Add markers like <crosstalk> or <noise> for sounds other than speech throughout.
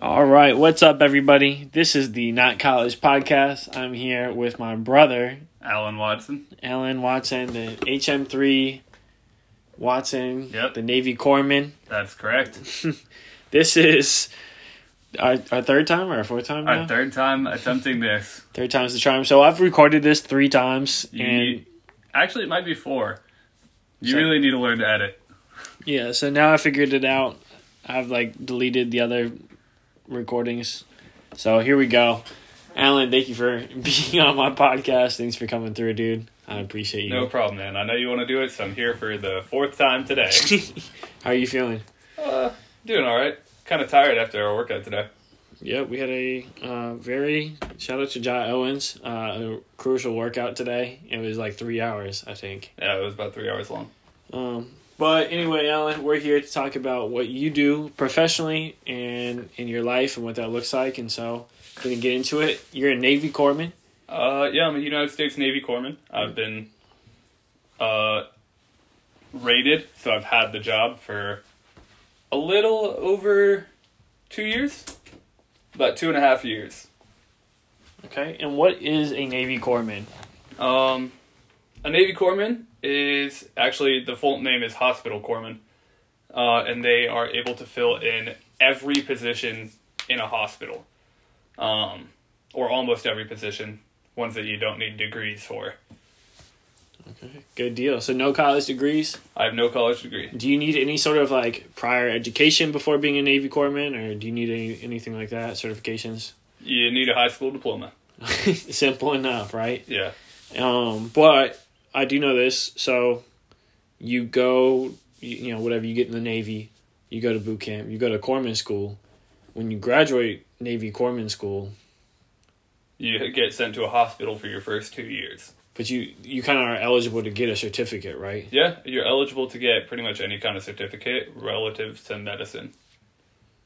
All right, what's up, everybody? This is the Not College Podcast. I'm here with my brother, Alan Watson. Alan Watson, the HM3 Watson, Yep. the Navy Corpsman. That's correct. <laughs> This is our, our third time or our fourth time now? Our third time attempting this. Third time's the charm. So I've recorded this three times, You and need- actually, it might be four. You So- really need to learn to edit. yeah, so now I figured it out. I've like deleted the other recordings. So here we go. Alan, thank you for <laughs> being on my podcast. Thanks for coming through, dude. I appreciate you. No problem, man. I know you want to do it, so I'm here for the fourth time today. <laughs> How are you feeling? uh, doing all right. Kind of tired after our workout today. Yeah, we had a uh, very shout out to Jai Owens. Uh, a crucial workout today. It was like three hours, I think. Yeah, it was about three hours long. Um, but anyway, Alan, we're here to talk about what you do professionally and in your life and what that looks like. And so, gonna get into it. You're a Navy corpsman. Uh, yeah, I'm a United States Navy corpsman. I've been uh, rated, so I've had the job for a little over two years, about two and a half years. Okay, and what is a Navy corpsman? Um, a Navy corpsman is actually the full name is hospital corpsman, uh, and they are able to fill in every position in a hospital, um, or almost every position, ones that you don't need degrees for. Okay, good deal. So no college degrees. I have no college degree. Do you need any sort of like prior education before being a Navy corpsman, or do you need any, anything like that? Certifications? You need a high school diploma. <laughs> Simple enough, right? Yeah. Um, but I do know this. So you go, you, you know, whatever you get in the Navy, you go to boot camp, you go to corpsman school. When you graduate Navy corpsman school, You get sent to a hospital for your first two years. but you you kind of are eligible to get a certificate, right? Yeah, you're eligible to get pretty much any kind of certificate relative to medicine.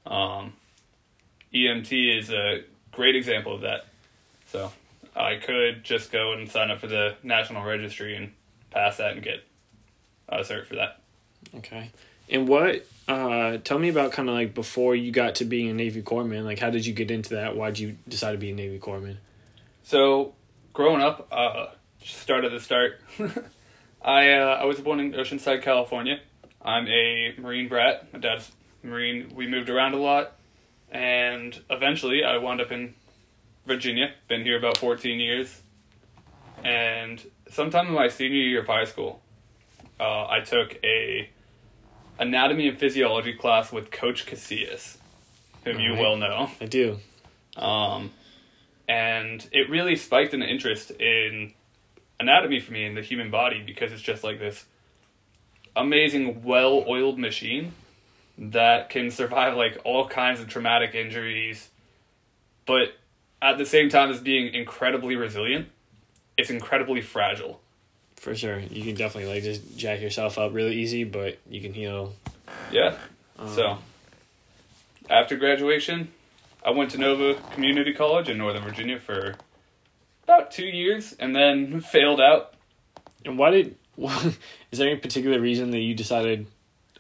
Um, EMT is a great example of that. So I could just go and sign up for the National Registry and pass that and get a cert for that. Okay. And what? Uh, tell me about kind of like before you got to being a Navy corpsman. Like, how did you get into that? Why'd you decide to be a Navy corpsman? So, growing up, uh, start at the start. <laughs> I uh, I was born in Oceanside, California. I'm a Marine brat. My dad's Marine. We moved around a lot, and eventually I wound up in Virginia. Been here about 14 years, and sometime in my senior year of high school, uh, I took a anatomy and physiology class with Coach Casillas, whom you well know. I do. Um, and it really spiked an interest in anatomy for me in the human body because it's just like this amazing, well oiled machine that can survive like all kinds of traumatic injuries, but at the same time as being incredibly resilient, it's incredibly fragile. For sure. You can definitely like just jack yourself up really easy, but you can heal. Yeah. Um, So, after graduation, I went to Nova Community College in Northern Virginia for about two years and then <laughs> failed out. And why did? <laughs> is there any particular reason that you decided,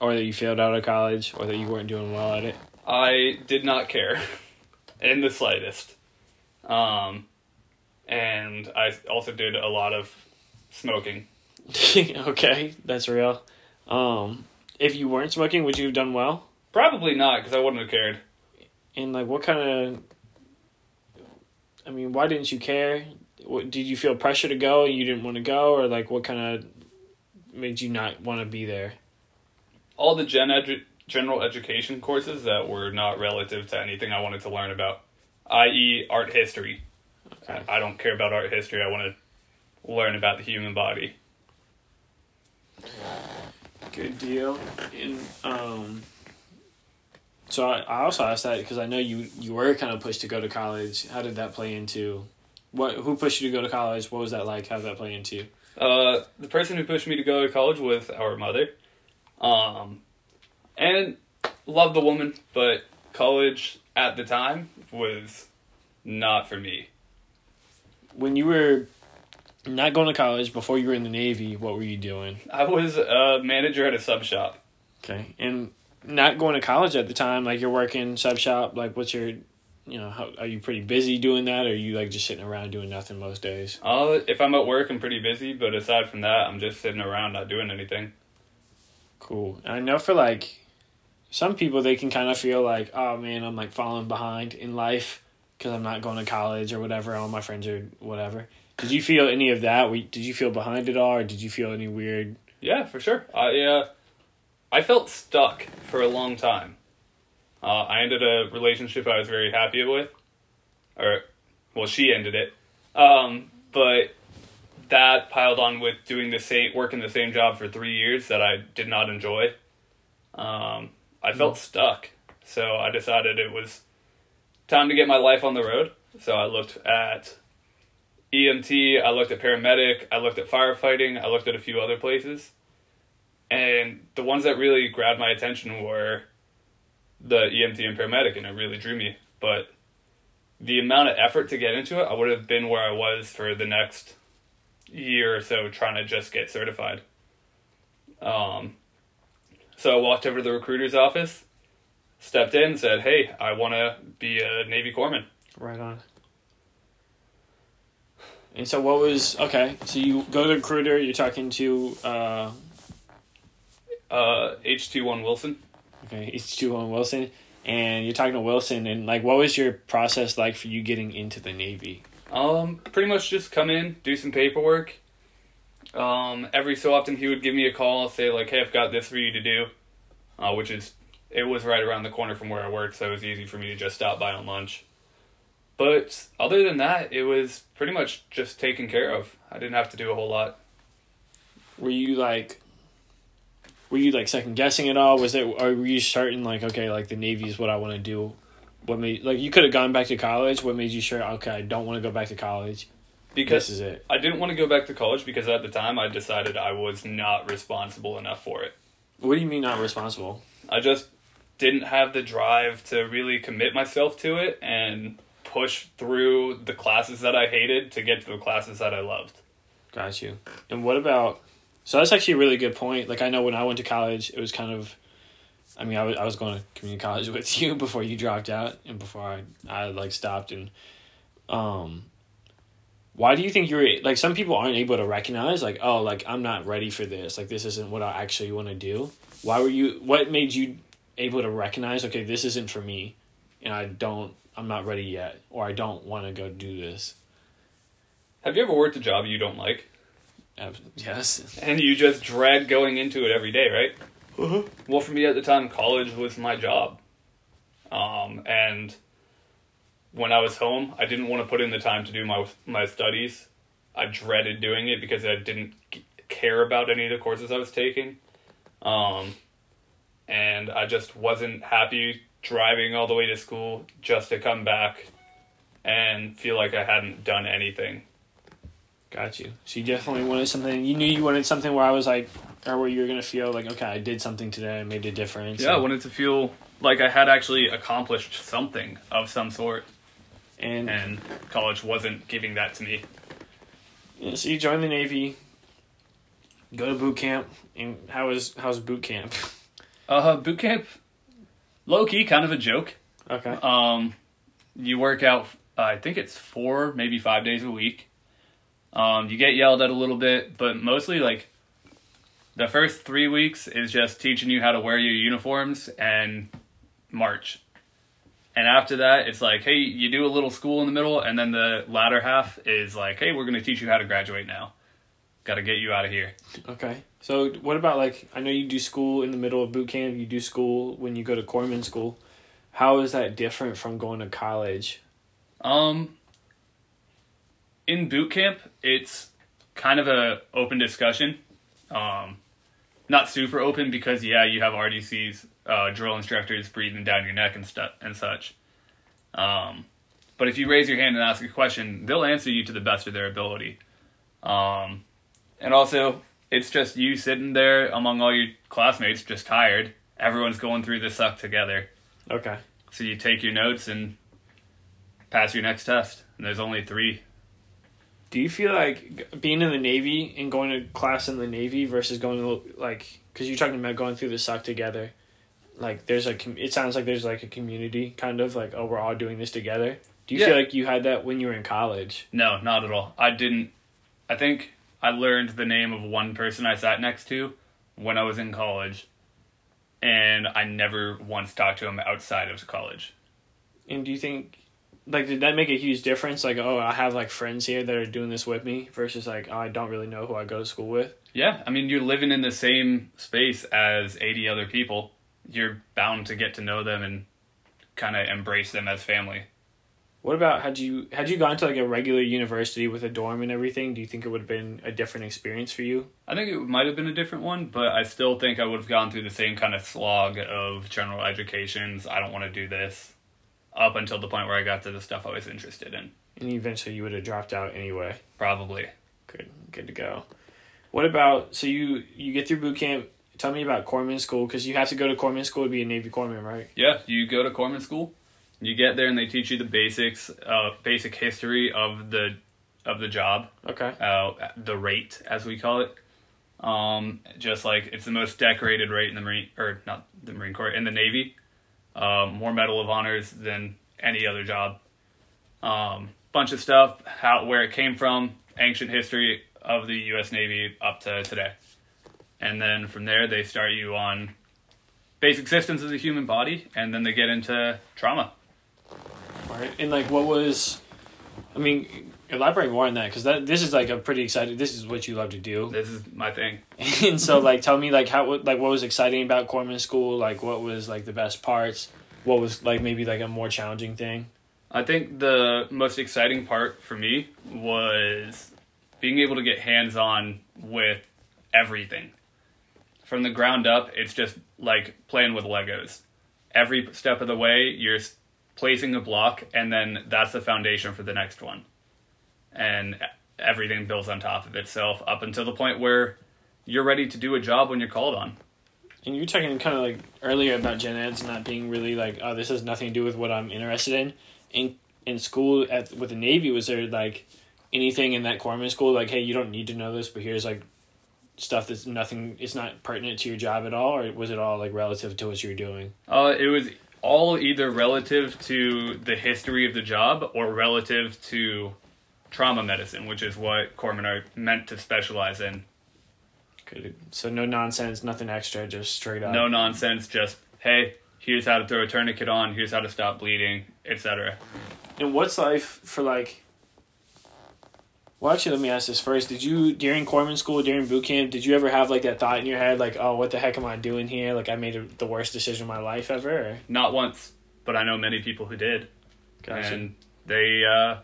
or that you failed out of college, or that you weren't doing well at it? I did not care <laughs> in the slightest. Um, and I also did a lot of smoking. <laughs> okay, that's real. Um, if you weren't smoking, would you have done well? Probably not because I wouldn't have cared. And like, what kind of? I mean, why didn't you care? What, did you feel pressure to go and you didn't want to go, or like, what kind of made you not want to be there? All the gen edu- general education courses that were not relative to anything I wanted to learn about, i.e., art history. Okay. I don't care about art history. I want to learn about the human body. Good deal. And um, so I, I also asked that because I know you you were kind of pushed to go to college. How did that play into what? Who pushed you to go to college? What was that like? How did that play into? Uh, the person who pushed me to go to college was our mother. Um, and love the woman, but college at the time was not for me. When you were not going to college before you were in the Navy, what were you doing? I was a manager at a sub shop. Okay, and not going to college at the time, like you're working sub shop, like what's your, you know, how, are you pretty busy doing that, or are you like just sitting around doing nothing most days? Uh, if I'm at work, I'm pretty busy, but aside from that, I'm just sitting around not doing anything. Cool. And I know for like some people, they can kind of feel like, oh man, I'm like falling behind in life because I'm not going to college or whatever. All my friends are whatever. Did you feel any of that? Did you feel behind at all, or did you feel any weird? Yeah, for sure. I uh, I felt stuck for a long time. Uh, I ended a relationship I was very happy with, or well, she ended it. Um, but that piled on with doing the same working the same job for three years that I did not enjoy. Um, I felt stuck, so I decided it was time to get my life on the road. So I looked at EMT, I looked at paramedic, I looked at firefighting, I looked at a few other places. And the ones that really grabbed my attention were the EMT and paramedic, and it really drew me. But the amount of effort to get into it, I would have been where I was for the next year or so trying to just get certified. Um, so I walked over to the recruiter's office, stepped in, said, "Hey, I want to be a Navy corpsman." Right on. And so, what was okay? So you go to the recruiter. You're talking to uh, uh, H two one Wilson. Okay, H two one Wilson, and you're talking to Wilson. And like, what was your process like for you getting into the Navy? Um, pretty much just come in, do some paperwork. Um, every so often he would give me a call, say like, "Hey, I've got this for you to do," uh, which is it was right around the corner from where I worked, so it was easy for me to just stop by on lunch. But other than that, it was pretty much just taken care of. I didn't have to do a whole lot. Were you like were you like second guessing at all? Was it or were you certain like okay, like the Navy is what I want to do? What made like you could have gone back to college? What made you sure okay, I don't want to go back to college? Because this is it. I didn't want to go back to college because at the time I decided I was not responsible enough for it. What do you mean not responsible? I just didn't have the drive to really commit myself to it and push through the classes that I hated to get to the classes that I loved. Got you. And what about? So that's actually a really good point. Like I know when I went to college, it was kind of. I mean, I was I was going to community college <laughs> with you before you dropped out and before I I like stopped and, um. Why do you think you're like some people aren't able to recognize like oh like I'm not ready for this like this isn't what I actually want to do. Why were you? What made you able to recognize okay this isn't for me, and I don't I'm not ready yet, or I don't want to go do this. Have you ever worked a job you don't like? Uh, yes. And you just dread going into it every day, right? Uh-huh. Well, for me at the time, college was my job. Um, and when I was home, I didn't want to put in the time to do my my studies. I dreaded doing it because I didn't care about any of the courses I was taking. Um, and I just wasn't happy driving all the way to school just to come back and feel like I hadn't done anything. Got you. So you definitely wanted something. You knew you wanted something where I was like, or where you were gonna feel like, okay, I did something today, I made a difference. Yeah, I wanted to feel like I had actually accomplished something of some sort, and and college wasn't giving that to me. Yeah, so you join the Navy, go to boot camp, and how was how's boot camp? Uh, boot camp, low key, kind of a joke. Okay. Um, you work out. Uh, I think it's four, maybe five days a week. Um, you get yelled at a little bit, but mostly like the first three weeks is just teaching you how to wear your uniforms and march. And after that, it's like, hey, you do a little school in the middle, and then the latter half is like, hey, we're going to teach you how to graduate now. Got to get you out of here. Okay. So what about like I know you do school in the middle of boot camp. You do school when you go to corpsman school. How is that different from going to college? Um, in boot camp, it's kind of a open discussion. Um, not super open because yeah, you have RDCs, uh, drill instructors breathing down your neck and stuff and such. Um, but if you raise your hand and ask a question, they'll answer you to the best of their ability. Um, and also, it's just you sitting there among all your classmates, just tired. Everyone's going through this suck together. Okay. So you take your notes and pass your next test. And there's only three. Do you feel like being in the Navy and going to class in the Navy versus going to like because you're talking about going through the suck together? Like there's a com- it sounds like there's like a community kind of like oh we're all doing this together. Do you Yeah. feel like you had that when you were in college? No, not at all. I didn't. I think I learned the name of one person I sat next to when I was in college, and I never once talked to him outside of college. And do you think like did that make a huge difference? Like oh I have like friends here that are doing this with me versus like oh, I don't really know who I go to school with. Yeah, I mean, you're living in the same space as 80 other people. You're bound to get to know them and kind of embrace them as family. What about had you had you gone to like a regular university with a dorm and everything? Do you think it would have been a different experience for you? I think it might have been a different one, but I still think I would have gone through the same kind of slog of general educations. I don't want to do this. Up until the point where I got to the stuff I was interested in. And eventually you would have dropped out anyway. Probably. Good, good to go. What about so you you get through boot camp? Tell me about corpsman school because you have to go to corpsman school to be a Navy corpsman, right? Yeah, you go to corpsman school. You get there and they teach you the basics, uh, basic history of the of the job, Okay. uh, the rate as we call it. Um, just like it's the most decorated rate in the Marine or not the Marine Corps in the Navy. Um, more Medal of Honors than any other job. Um, bunch of stuff, how where it came from, ancient history of the U.S. Navy up to today, and then from there they start you on basic systems of the human body, and then they get into trauma. All right. And like, what was? I mean, elaborate more on that because that this is like a pretty exciting. This is what you love to do, This is my thing. <laughs> and so like, tell me like how like what was exciting about corpsman school? Like, what was like the best parts? What was like maybe like a more challenging thing? I think the most exciting part for me was being able to get hands on with everything. From the ground up, it's just like playing with Legos. Every step of the way, you're placing a block, and then that's the foundation for the next one. And everything builds on top of itself up until the point where you're ready to do a job when you're called on. And you were talking kind of like earlier about gen eds not being really like, oh, this has nothing to do with what I'm interested in. In in school at with the Navy, was there like anything in that corpsman school like, hey, you don't need to know this, but here's like stuff that's nothing, it's not pertinent to your job at all, or was it all like relative to what you were doing? Uh, it was all either relative to the history of the job or relative to trauma medicine, which is what corpsmen are meant to specialize in. Good. So no nonsense, nothing extra, just straight up. No nonsense, just hey, here's how to throw a tourniquet on, here's how to stop bleeding, etc. And what's life for like? Well, actually, let me ask this first. Did you during corpsman school, during boot camp, did you ever have like that thought in your head, like, "Oh, what the heck am I doing here? Like, I made a, the worst decision of my life ever." Or? Not once, but I know many people who did, Gotcha. and they uh,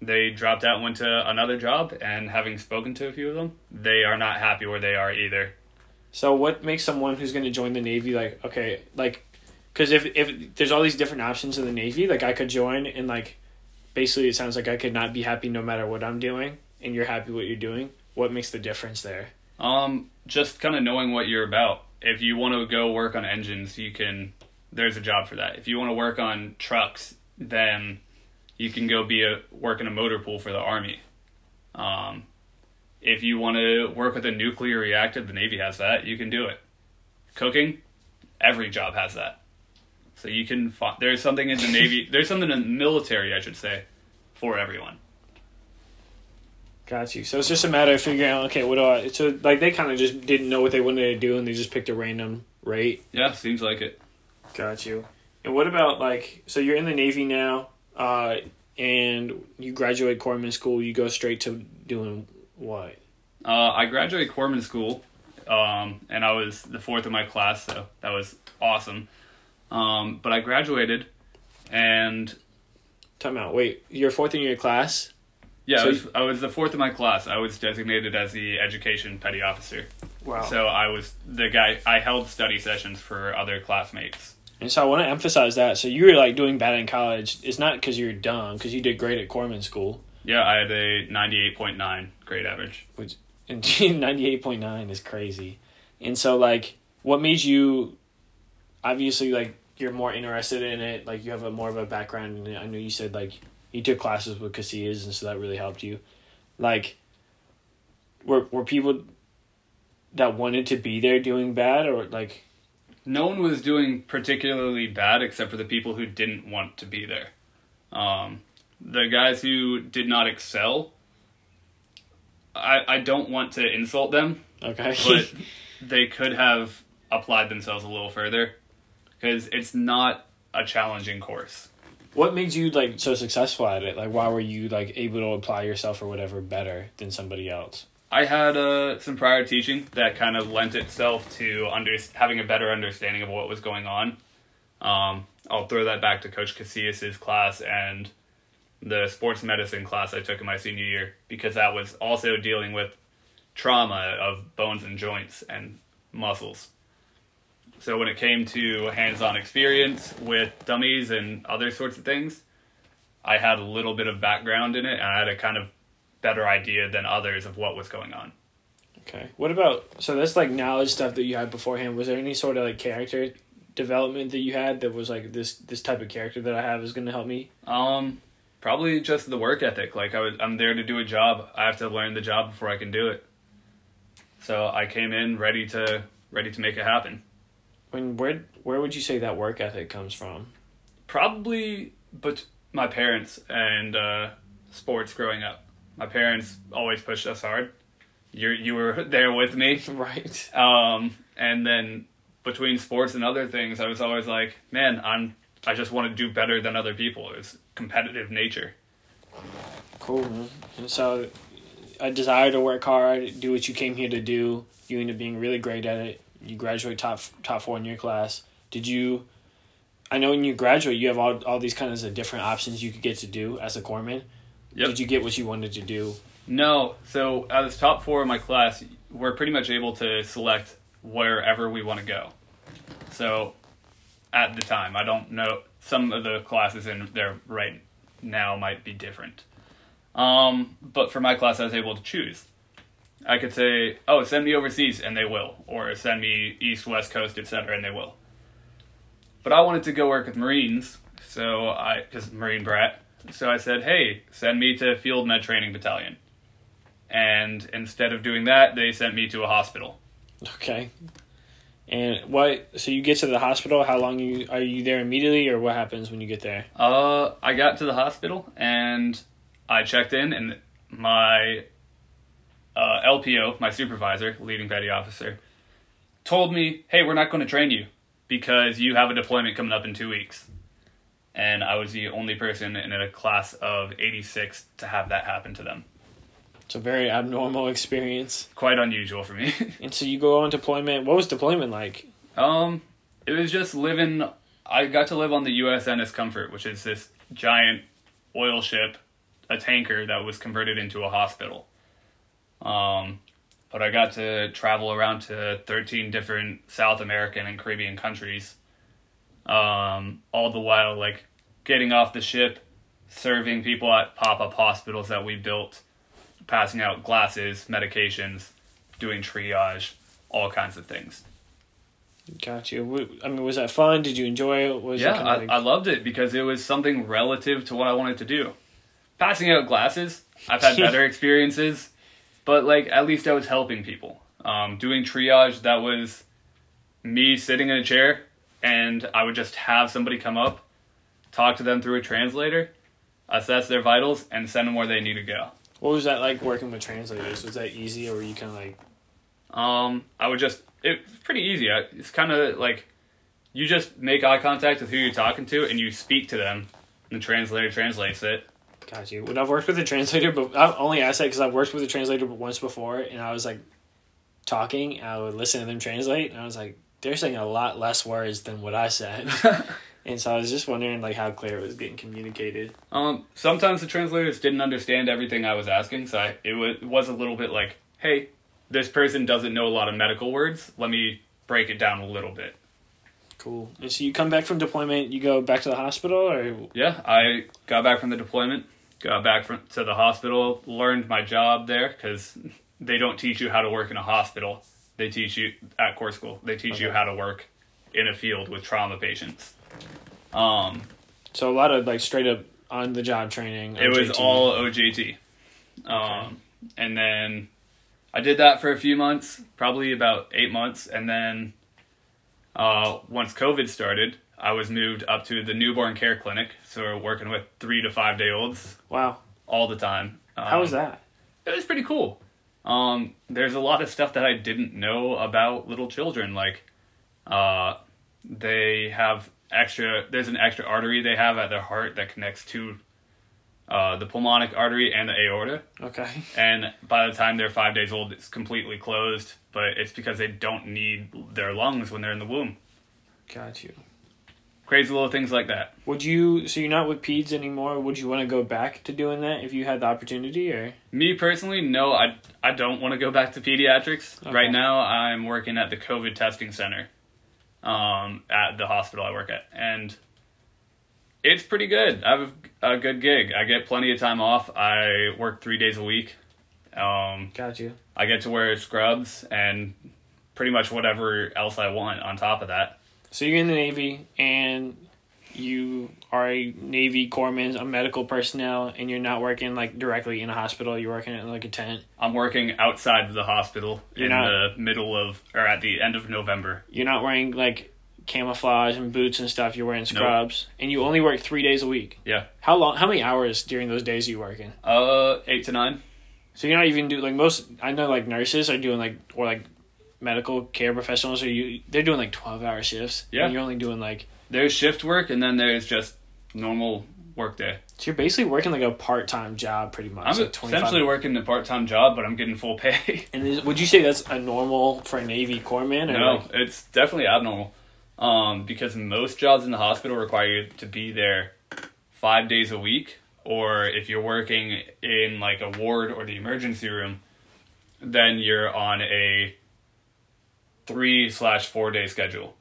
they dropped out and went to another job. And having spoken to a few of them, they are not happy where they are either. So, what makes someone who's going to join the Navy like okay, like, because if if there's all these different options in the Navy, like I could join and like, basically, it sounds like I could not be happy no matter what I'm doing, and you're happy what you're doing. What makes the difference there? Um, just kind of knowing what you're about. If you want to go work on engines, you can. There's a job for that. If you want to work on trucks, then you can go be a work in a motor pool for the army. Um, if you want to work with a nuclear reactor, the Navy has that. You can do it. Cooking, every job has that. So you can. Find, there's something in the Navy. <laughs> There's something in the military, I should say, for everyone. Got you. So it's just a matter of figuring out, okay, what do I? So like they kind of just didn't know what they wanted to do, and they just picked a random rate. Yeah, seems like it. Got you. And what about like? So you're in the Navy now, uh, and you graduate corpsman school. You go straight to doing what? Uh, I graduated corpsman school, um, and I was the fourth in my class, so that was awesome. Um, but I graduated, and Time out. Wait, you're fourth in your class. yeah, So I, was, I was the fourth in my class. I was designated as the education petty officer, Wow. so I was the guy. I held study sessions for other classmates. and so I want to emphasize that. So you were like doing bad in college. It's not because you're dumb, because you did great at corpsman school. Yeah, I had a ninety-eight point nine grade average. And <laughs> ninety eight point nine is crazy. And so like, what made you? Obviously, like you're more interested in it. Like you have a more of a background in it. I know you said like you took classes with Casillas, and so that really helped you. Like, were were people that wanted to be there doing bad, or like, no one was doing particularly bad except for the people who didn't want to be there. Um, the guys who did not excel, I, I don't want to insult them, Okay. but <laughs> they could have applied themselves a little further because it's not a challenging course. what made you like so successful at it? Like, why were you like able to apply yourself or whatever better than somebody else? I had uh, some prior teaching that kind of lent itself to under- having a better understanding of what was going on. Um, I'll throw that back to Coach Casillas' class and the sports medicine class I took in my senior year because that was also dealing with trauma of bones and joints and muscles. So when it came to hands-on experience with dummies and other sorts of things, I had a little bit of background in it and I had a kind of better idea than others of what was going on. Okay. What about so that's like knowledge stuff that you had beforehand. Was there any sort of like character development that you had that was like this this type of character that I have is going to help me? Um, probably just the work ethic. Like I was, I'm there to do a job. I have to learn the job before I can do it. So I came in ready to ready to make it happen. When where where would you say that work ethic comes from? Probably, but my parents and uh, sports growing up. My parents always pushed us hard. You you were <laughs> there with me. <laughs> Right. Um, and then between sports and other things, I was always like, man, I'm I just want to do better than other people. It's competitive nature. Cool. Man. And so, a desire to work hard, do what you came here to do. You end up being really great at it. You graduate top top four in your class. Did you? I know when you graduate, you have all all these kinds of different options you could get to do as a corpsman. Yep. Did you get what you wanted to do? No. So out of the top four in my class, we're pretty much able to select wherever we want to go. So at the time, I don't know. Some of the classes in there right now might be different. Um, but for my class, I was able to choose. I could say, "Oh, send me overseas," and they will, or send me east, west coast, etc., and they will. But I wanted to go work with Marines, so I, because Marine brat, so I said, "Hey, send me to Field Med Training Battalion." And instead of doing that, they sent me to a hospital. Okay. And what? So you get to the hospital. How long you are you there immediately, or what happens when you get there? Uh, I got to the hospital and I checked in, and my uh, LPO, my supervisor, leading petty officer, told me, "Hey, we're not going to train you because you have a deployment coming up in two weeks." And I was the only person in a class of 86 to have that happen to them. It's a very abnormal experience. Quite unusual for me. <laughs> And so you go on deployment. What was deployment like? Um, it was just living. I got to live on the USNS Comfort, which is this giant oil ship, a tanker that was converted into a hospital. Um, but I got to travel around to 13 different South American and Caribbean countries. Um, all the while, like getting off the ship, serving people at pop up hospitals that we built, passing out glasses, medications, doing triage, all kinds of things. Got you. I mean, was that fun? Did you enjoy it? Was yeah, it I, like- I loved it because it was something relative to what I wanted to do. Passing out glasses, I've had <laughs> better experiences, but like at least I was helping people. Um, doing triage, that was me sitting in a chair and I would just have somebody come up, talk to them through a translator, assess their vitals, and send them where they need to go. what was that like working with translators? Was that easy, or were you kind of like, Um, I would just it's pretty easy. I- It's kind of like you just make eye contact with who you're talking to, and you speak to them, and the translator translates it. Got you? When I've worked with a translator, but I've only asked that because I've worked with a translator once before, and I was like talking, I would listen to them translate, and I was like, they're saying a lot less words than what I said. <laughs> And so I was just wondering like how clear it was getting communicated. Um, sometimes the translators didn't understand everything I was asking, so I, it was was a little bit like, "Hey, this person doesn't know a lot of medical words. Let me break it down a little bit." Cool. And so you come back from deployment, you go back to the hospital, or Yeah, I got back from the deployment, got back from, to the hospital, learned my job there because they don't teach you how to work in a hospital. They teach you at corps school. They teach you how to work in a field with trauma patients. Um, so a lot of like straight up on the job training. it was all OJT. Um, and then I did that for a few months, probably about eight months, and then Uh, once COVID started, I was moved up to the newborn care clinic, so we're working with three to five day olds Wow. all the time. Um, How was that? It was pretty cool. Um, there's a lot of stuff that I didn't know about little children. Like, uh, they have extra. There's an extra artery they have at their heart that connects to uh, the pulmonic artery and the aorta. Okay. <laughs> And by the time they're five days old, it's completely closed. But it's because they don't need their lungs when they're in the womb. Got you. Crazy little things like that. Would you? So you're not with peds anymore. Would you want to go back to doing that if you had the opportunity, or? Me personally, no, I I don't want to go back to pediatrics. Okay. Right now, I'm working at the COVID testing center, um, at the hospital I work at, and it's pretty good. I have a, good gig. I get plenty of time off. I work three days a week. Um, Got you. I get to wear scrubs and pretty much whatever else I want on top of that. So you're in the Navy and you are a Navy corpsman, a medical personnel, and you're not working like directly in a hospital. You're working in like a tent. I'm working outside of the hospital You're in not- the middle of or at the end of November. You're not wearing like camouflage and boots and stuff. You're wearing scrubs, and you only work three days a week. Yeah. How long? How many hours during those days are you working? Uh, eight to nine. So you're not even do like most. I know like nurses are doing like or like medical care professionals are you. They're doing like twelve hour shifts. Yeah. And you're only doing like. There's shift work and then there's just normal work day. So you're basically working like a part time job, pretty much. I'm like essentially working a part time job, but I'm getting full pay. <laughs> And is, would you say that's a normal for a Navy corpsman? Or no, like, it's definitely abnormal. Um, because most jobs in the hospital require you to be there five days a week, or if you're working in like a ward or the emergency room, then you're on a three slash four day schedule,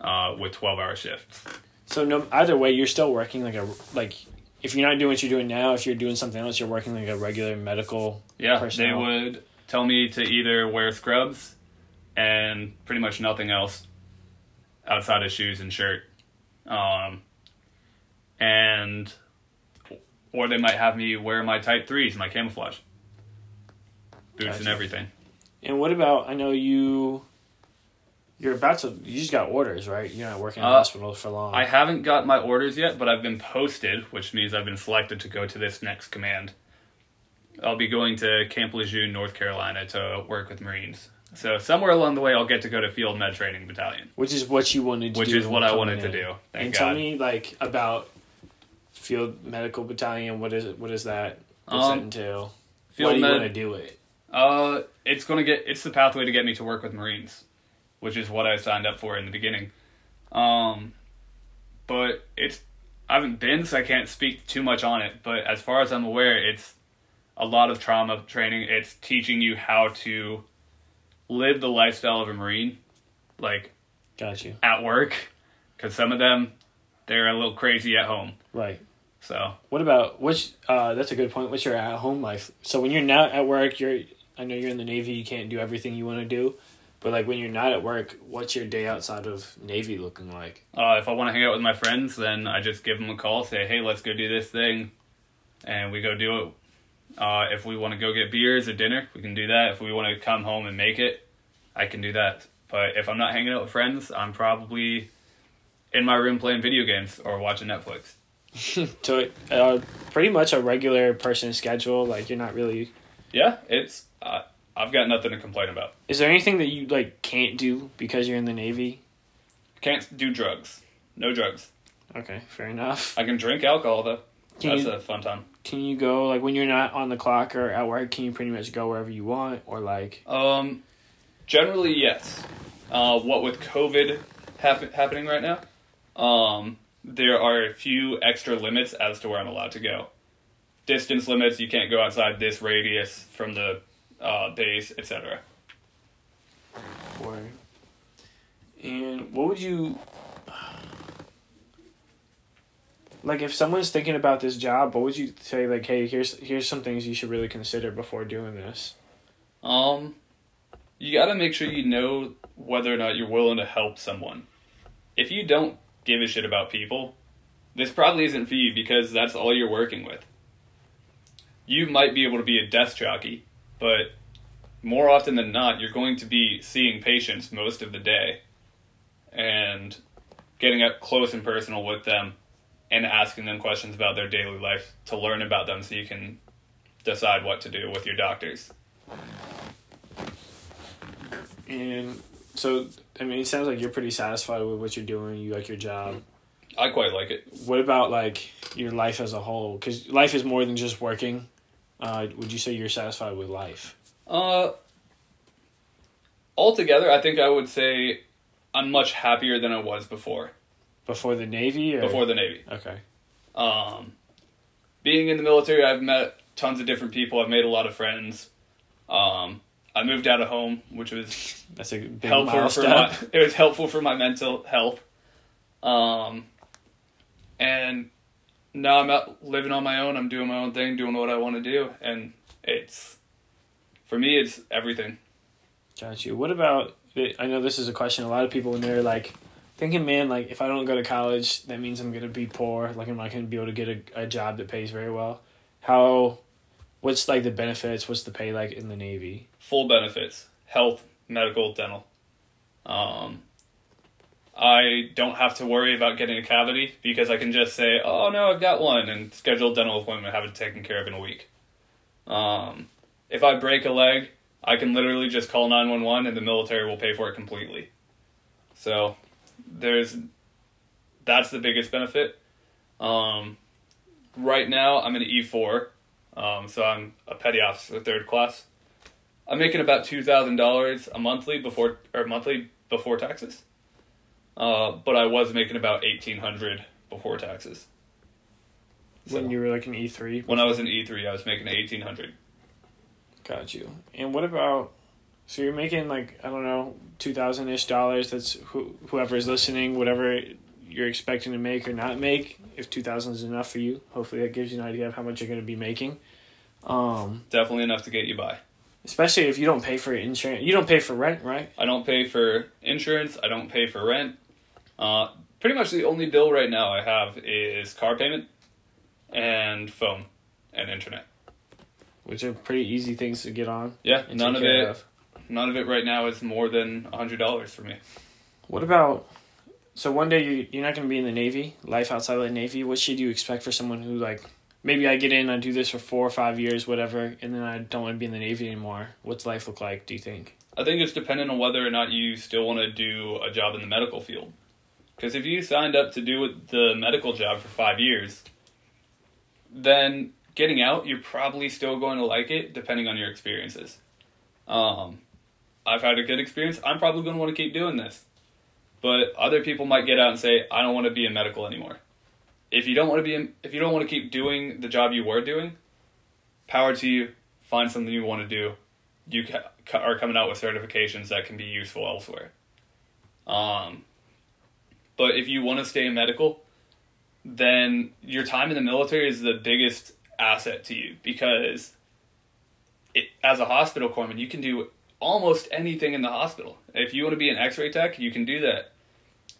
uh, with twelve hour shifts. so no, either way, you're still working like a like. If you're not doing what you're doing now, if you're doing something else, you're working like a regular medical. Yeah, personnel. they would tell me to either wear scrubs and pretty much nothing else outside of shoes and shirt. Um, and or they might have me wear my type threes, my camouflage boots and everything. And what about? I know you. You're about to. You just got orders, right? You're not working in Uh, hospital for long. I haven't got my orders yet, but I've been posted, which means I've been selected to go to this next command. I'll be going to Camp Lejeune, North Carolina to work with Marines. So somewhere along the way, I'll get to go to Field Med Training Battalion. which is what you wanted to Which do. is what I wanted to do. Thank and God. tell me like about field medical battalion. What is it? What is that? What's that Um, entail? Why Field do you Med, want to do it? Uh, it's gonna get. It's the pathway to get me to work with Marines, which is what I signed up for in the beginning. Um, but it's. I haven't been, so I can't speak too much on it. But as far as I'm aware, it's a lot of trauma training. It's teaching you how to live the lifestyle of a Marine, like Got you. at work, because some of them they're a little crazy at home. Right. So What about which? Uh, that's a good point. What's your at home life? So when you're not at work, you're. I know you're in the Navy. You can't do everything you want to do, but like when you're not at work, what's your day outside of Navy looking like? Uh, if I want to hang out with my friends, then I just give them a call, say, "Hey, let's go do this thing," and we go do it. Uh, if we want to go get beers or dinner, we can do that. If we want to come home and make it, I can do that. But if I'm not hanging out with friends, I'm probably in my room playing video games or watching Netflix. <laughs> <laughs> so uh, pretty much a regular person schedule. Like you're not really. Yeah, it's. Uh, I've got nothing to complain about. Is there anything that you like can't do because you're in the Navy? Can't do drugs. No drugs. Okay, fair enough. I can drink alcohol though. Can That's you a fun time. can you go like when you're not on the clock or at work? Can you pretty much go wherever you want or like? Um, generally, yes. Uh, what with COVID hap- happening right now, um, there are a few extra limits as to where I'm allowed to go. Distance limits, you can't go outside this radius from the uh, base, etc. Or, and what would you like if someone's thinking about this job? What would you say? Like, hey, here's here's some things you should really consider before doing this. Um, you got to make sure you know whether or not you're willing to help someone. If you don't give a shit about people, this probably isn't for you because that's all you're working with. You might be able to be a desk jockey, but more often than not, you're going to be seeing patients most of the day. and getting up close and personal with them and asking them questions about their daily life to learn about them so you can decide what to do with your doctors. And so, I mean, it sounds like you're pretty satisfied with what you're doing. You like your job. I quite like it. What about like your life as a whole? Because life is more than just working. Uh, would you say you're satisfied with life? Uh, altogether, I think I would say I'm much happier than I was before. Before the Navy? Or? Before the Navy. Okay. Um, being in the military, I've met tons of different people. I've made a lot of friends. Um, I moved out of home, which was <laughs> That's a big helpful milestone. for my. It was helpful for my mental health. Um, and now I'm out living on my own. I'm doing my own thing, doing what I want to do, and it's for me, it's everything. Got you. What about? I know this is a question. A lot of people when they're like thinking, man, like if I don't go to college, that means I'm gonna be poor. Like I'm not gonna be able to get a, a job that pays very well. How? What's like the benefits? What's the pay like in the Navy? full benefits health medical dental um, i don't have to worry about getting a cavity because i can just say oh no i've got one and schedule a dental appointment have it taken care of in a week. Um, if i break a leg i can literally just call 911 and the military will pay for it completely. So there's that's the biggest benefit. Um, right now i'm an e4 um, so i'm a petty officer third class. I'm making about two thousand dollars a monthly before or monthly before taxes. Uh, but I was making about eighteen hundred before taxes. When you were like an E three. when I was in E three, I was making eighteen hundred. Got you. And what about? So you're making like I don't know two thousand ish dollars. That's who whoever is listening, whatever you're expecting to make or not make. If two thousand is enough for you, hopefully that gives you an idea of how much you're going to be making. Um, Definitely enough to get you by. especially if you don't pay for insurance, you don't pay for rent, right? I don't pay for insurance. I don't pay for rent. Uh, pretty much the only bill right now I have is car payment and phone and internet. Which are pretty easy things to get on. Yeah, none of it. of. None of it right now is more than a hundred dollars for me. What about? So one day you you're not going to be in the Navy. Life outside of the Navy. What should you expect for someone who like maybe I get in, I do this for four or five years, whatever, and then I don't want to be in the Navy anymore. What's life look like? Do you think? I think it's dependent on whether or not you still want to do a job in the medical field. Because if you signed up to do the medical job for five years, then getting out, you're probably still going to like it, depending on your experiences. Um, I've had a good experience. I'm probably going to want to keep doing this. But other people might get out and say, "I don't want to be in medical anymore." If you don't want to be in, if you don't want to keep doing the job you were doing, power to you. Find something you want to do you ca- are coming out with certifications that can be useful elsewhere. Um, but if you want to stay in medical, then your time in the military is the biggest asset to you because it, as a hospital corpsman, you can do almost anything in the hospital. If you want to be an X-ray tech, you can do that.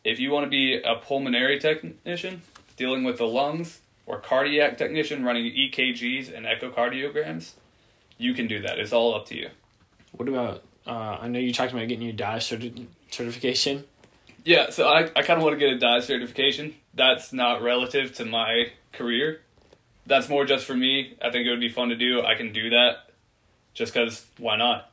If you want to be a pulmonary technician dealing with the lungs or cardiac technician running EKGs and echocardiograms, you can do that. It's all up to you. What about? Uh, I know you talked about getting your dive certi- certification. Yeah, so I, I kind of want to get a dive certification. That's not relative to my career. That's more just for me. I think it would be fun to do. I can do that just because why not?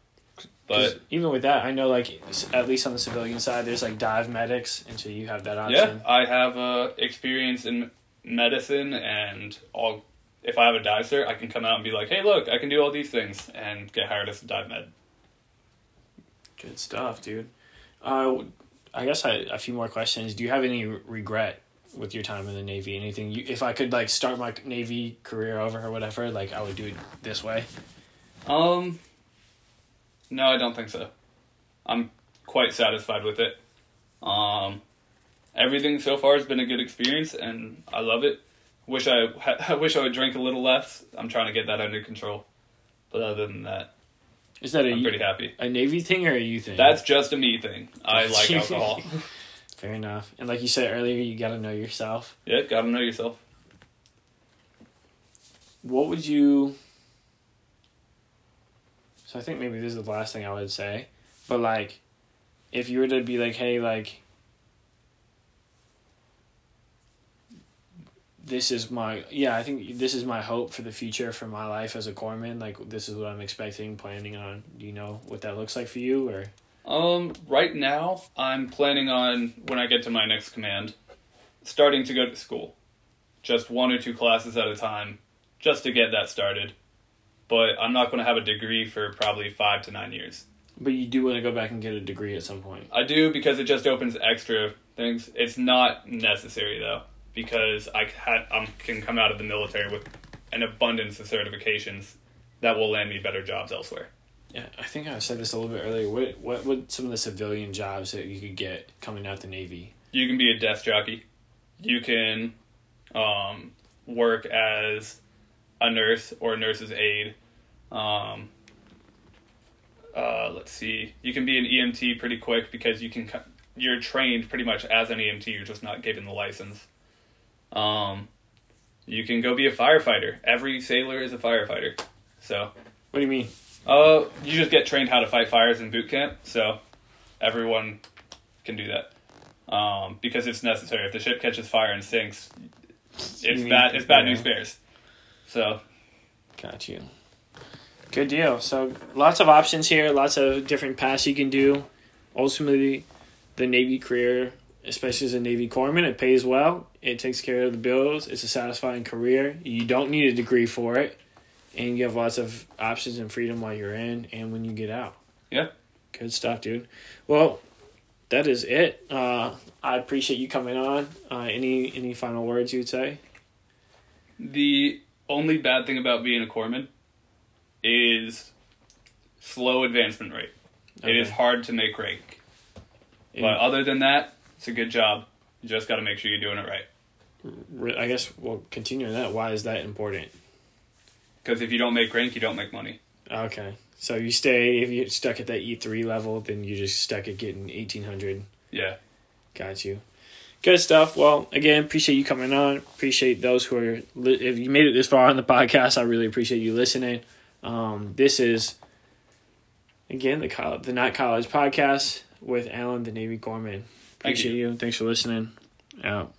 But even with that, I know like at least on the civilian side, there's like dive medics, and so you have that option. yeah. I have uh, experience in medicine and all. If I have a dive cert, I can come out and be like, hey, look, I can do all these things and get hired as a dive med. Good stuff, dude. Uh, I guess I, a few more questions. Do you have any regret with your time in the Navy? Anything? You, if I could like start my Navy career over or whatever, like I would do it this way. Um, no, I don't think so. I'm quite satisfied with it. Um, everything so far has been a good experience, and I love it. Wish I, <laughs> I wish I would drink a little less. I'm trying to get that under control. But other than that, Is that a I'm pretty happy. a Navy thing or a you thing? That's just a me thing. I like <laughs> alcohol. fair enough. And like you said earlier, you got to know yourself. yeah, gotta know yourself. What would you? So I think maybe this is the last thing I would say, but like, if you were to be like, hey, like, this is my yeah i think this is my hope for the future for my life as a corpsman like this is what i'm expecting planning on do you know what that looks like for you or Um, right now, I'm planning on when I get to my next command, starting to go to school, just one or two classes at a time, just to get that started. But I'm not going to have a degree for probably five to nine years. but you do want to go back and get a degree at some point I do because it just opens extra things. It's not necessary though, because I had I can come out of the military with an abundance of certifications that will land me better jobs elsewhere. yeah i think i said this a little bit earlier what what would some of the civilian jobs that you could get coming out the navy You can be a desk jockey. You can um, work as a nurse or a nurse's aide. Um, uh, let's see. You can be an EMT pretty quick because you can. You're trained pretty much as an EMT. You're just not given the license. Um, you can go be a firefighter. Every sailor is a firefighter. So, what do you mean uh, you just get trained how to fight fires in boot camp. So, everyone can do that. Um, because it's necessary. If the ship catches fire and sinks, it's bad. It's bad yeah. news bears. So, Got you. Good deal. So lots of options here, lots of different paths you can do. Ultimately, the Navy career, especially as a Navy corpsman, it pays well. It takes care of the bills. It's a satisfying career. You don't need a degree for it, and you have lots of options and freedom while you're in and when you get out. Yeah. Good stuff, dude. Well, that is it. Uh, I appreciate you coming on. Uh, any any final words you'd say? the only bad thing about being a corpsman is slow advancement rate. It is hard to make rank. But other than that, it's a good job. You just got to make sure you're doing it right. I guess we'll continue on that. Why is that important? Because if you don't make rank, you don't make money. Okay. So you stay, if you're stuck at that E3 level, then you're just stuck at getting 1800. Yeah. Got you. Good stuff. Well, again, appreciate you coming on. Appreciate those who are, li- if you made it this far on the podcast, I really appreciate you listening. Um, this is, again, the, col- the Not College podcast with Alan, the Navy Thank Appreciate you. Thanks for listening. Out.